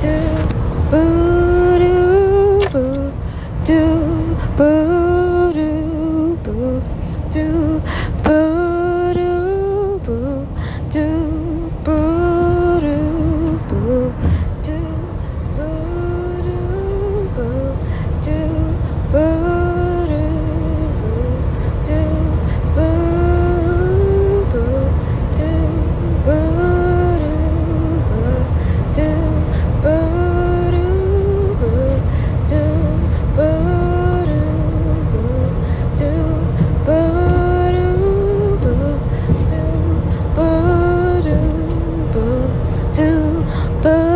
do boo do boo do boo Boo.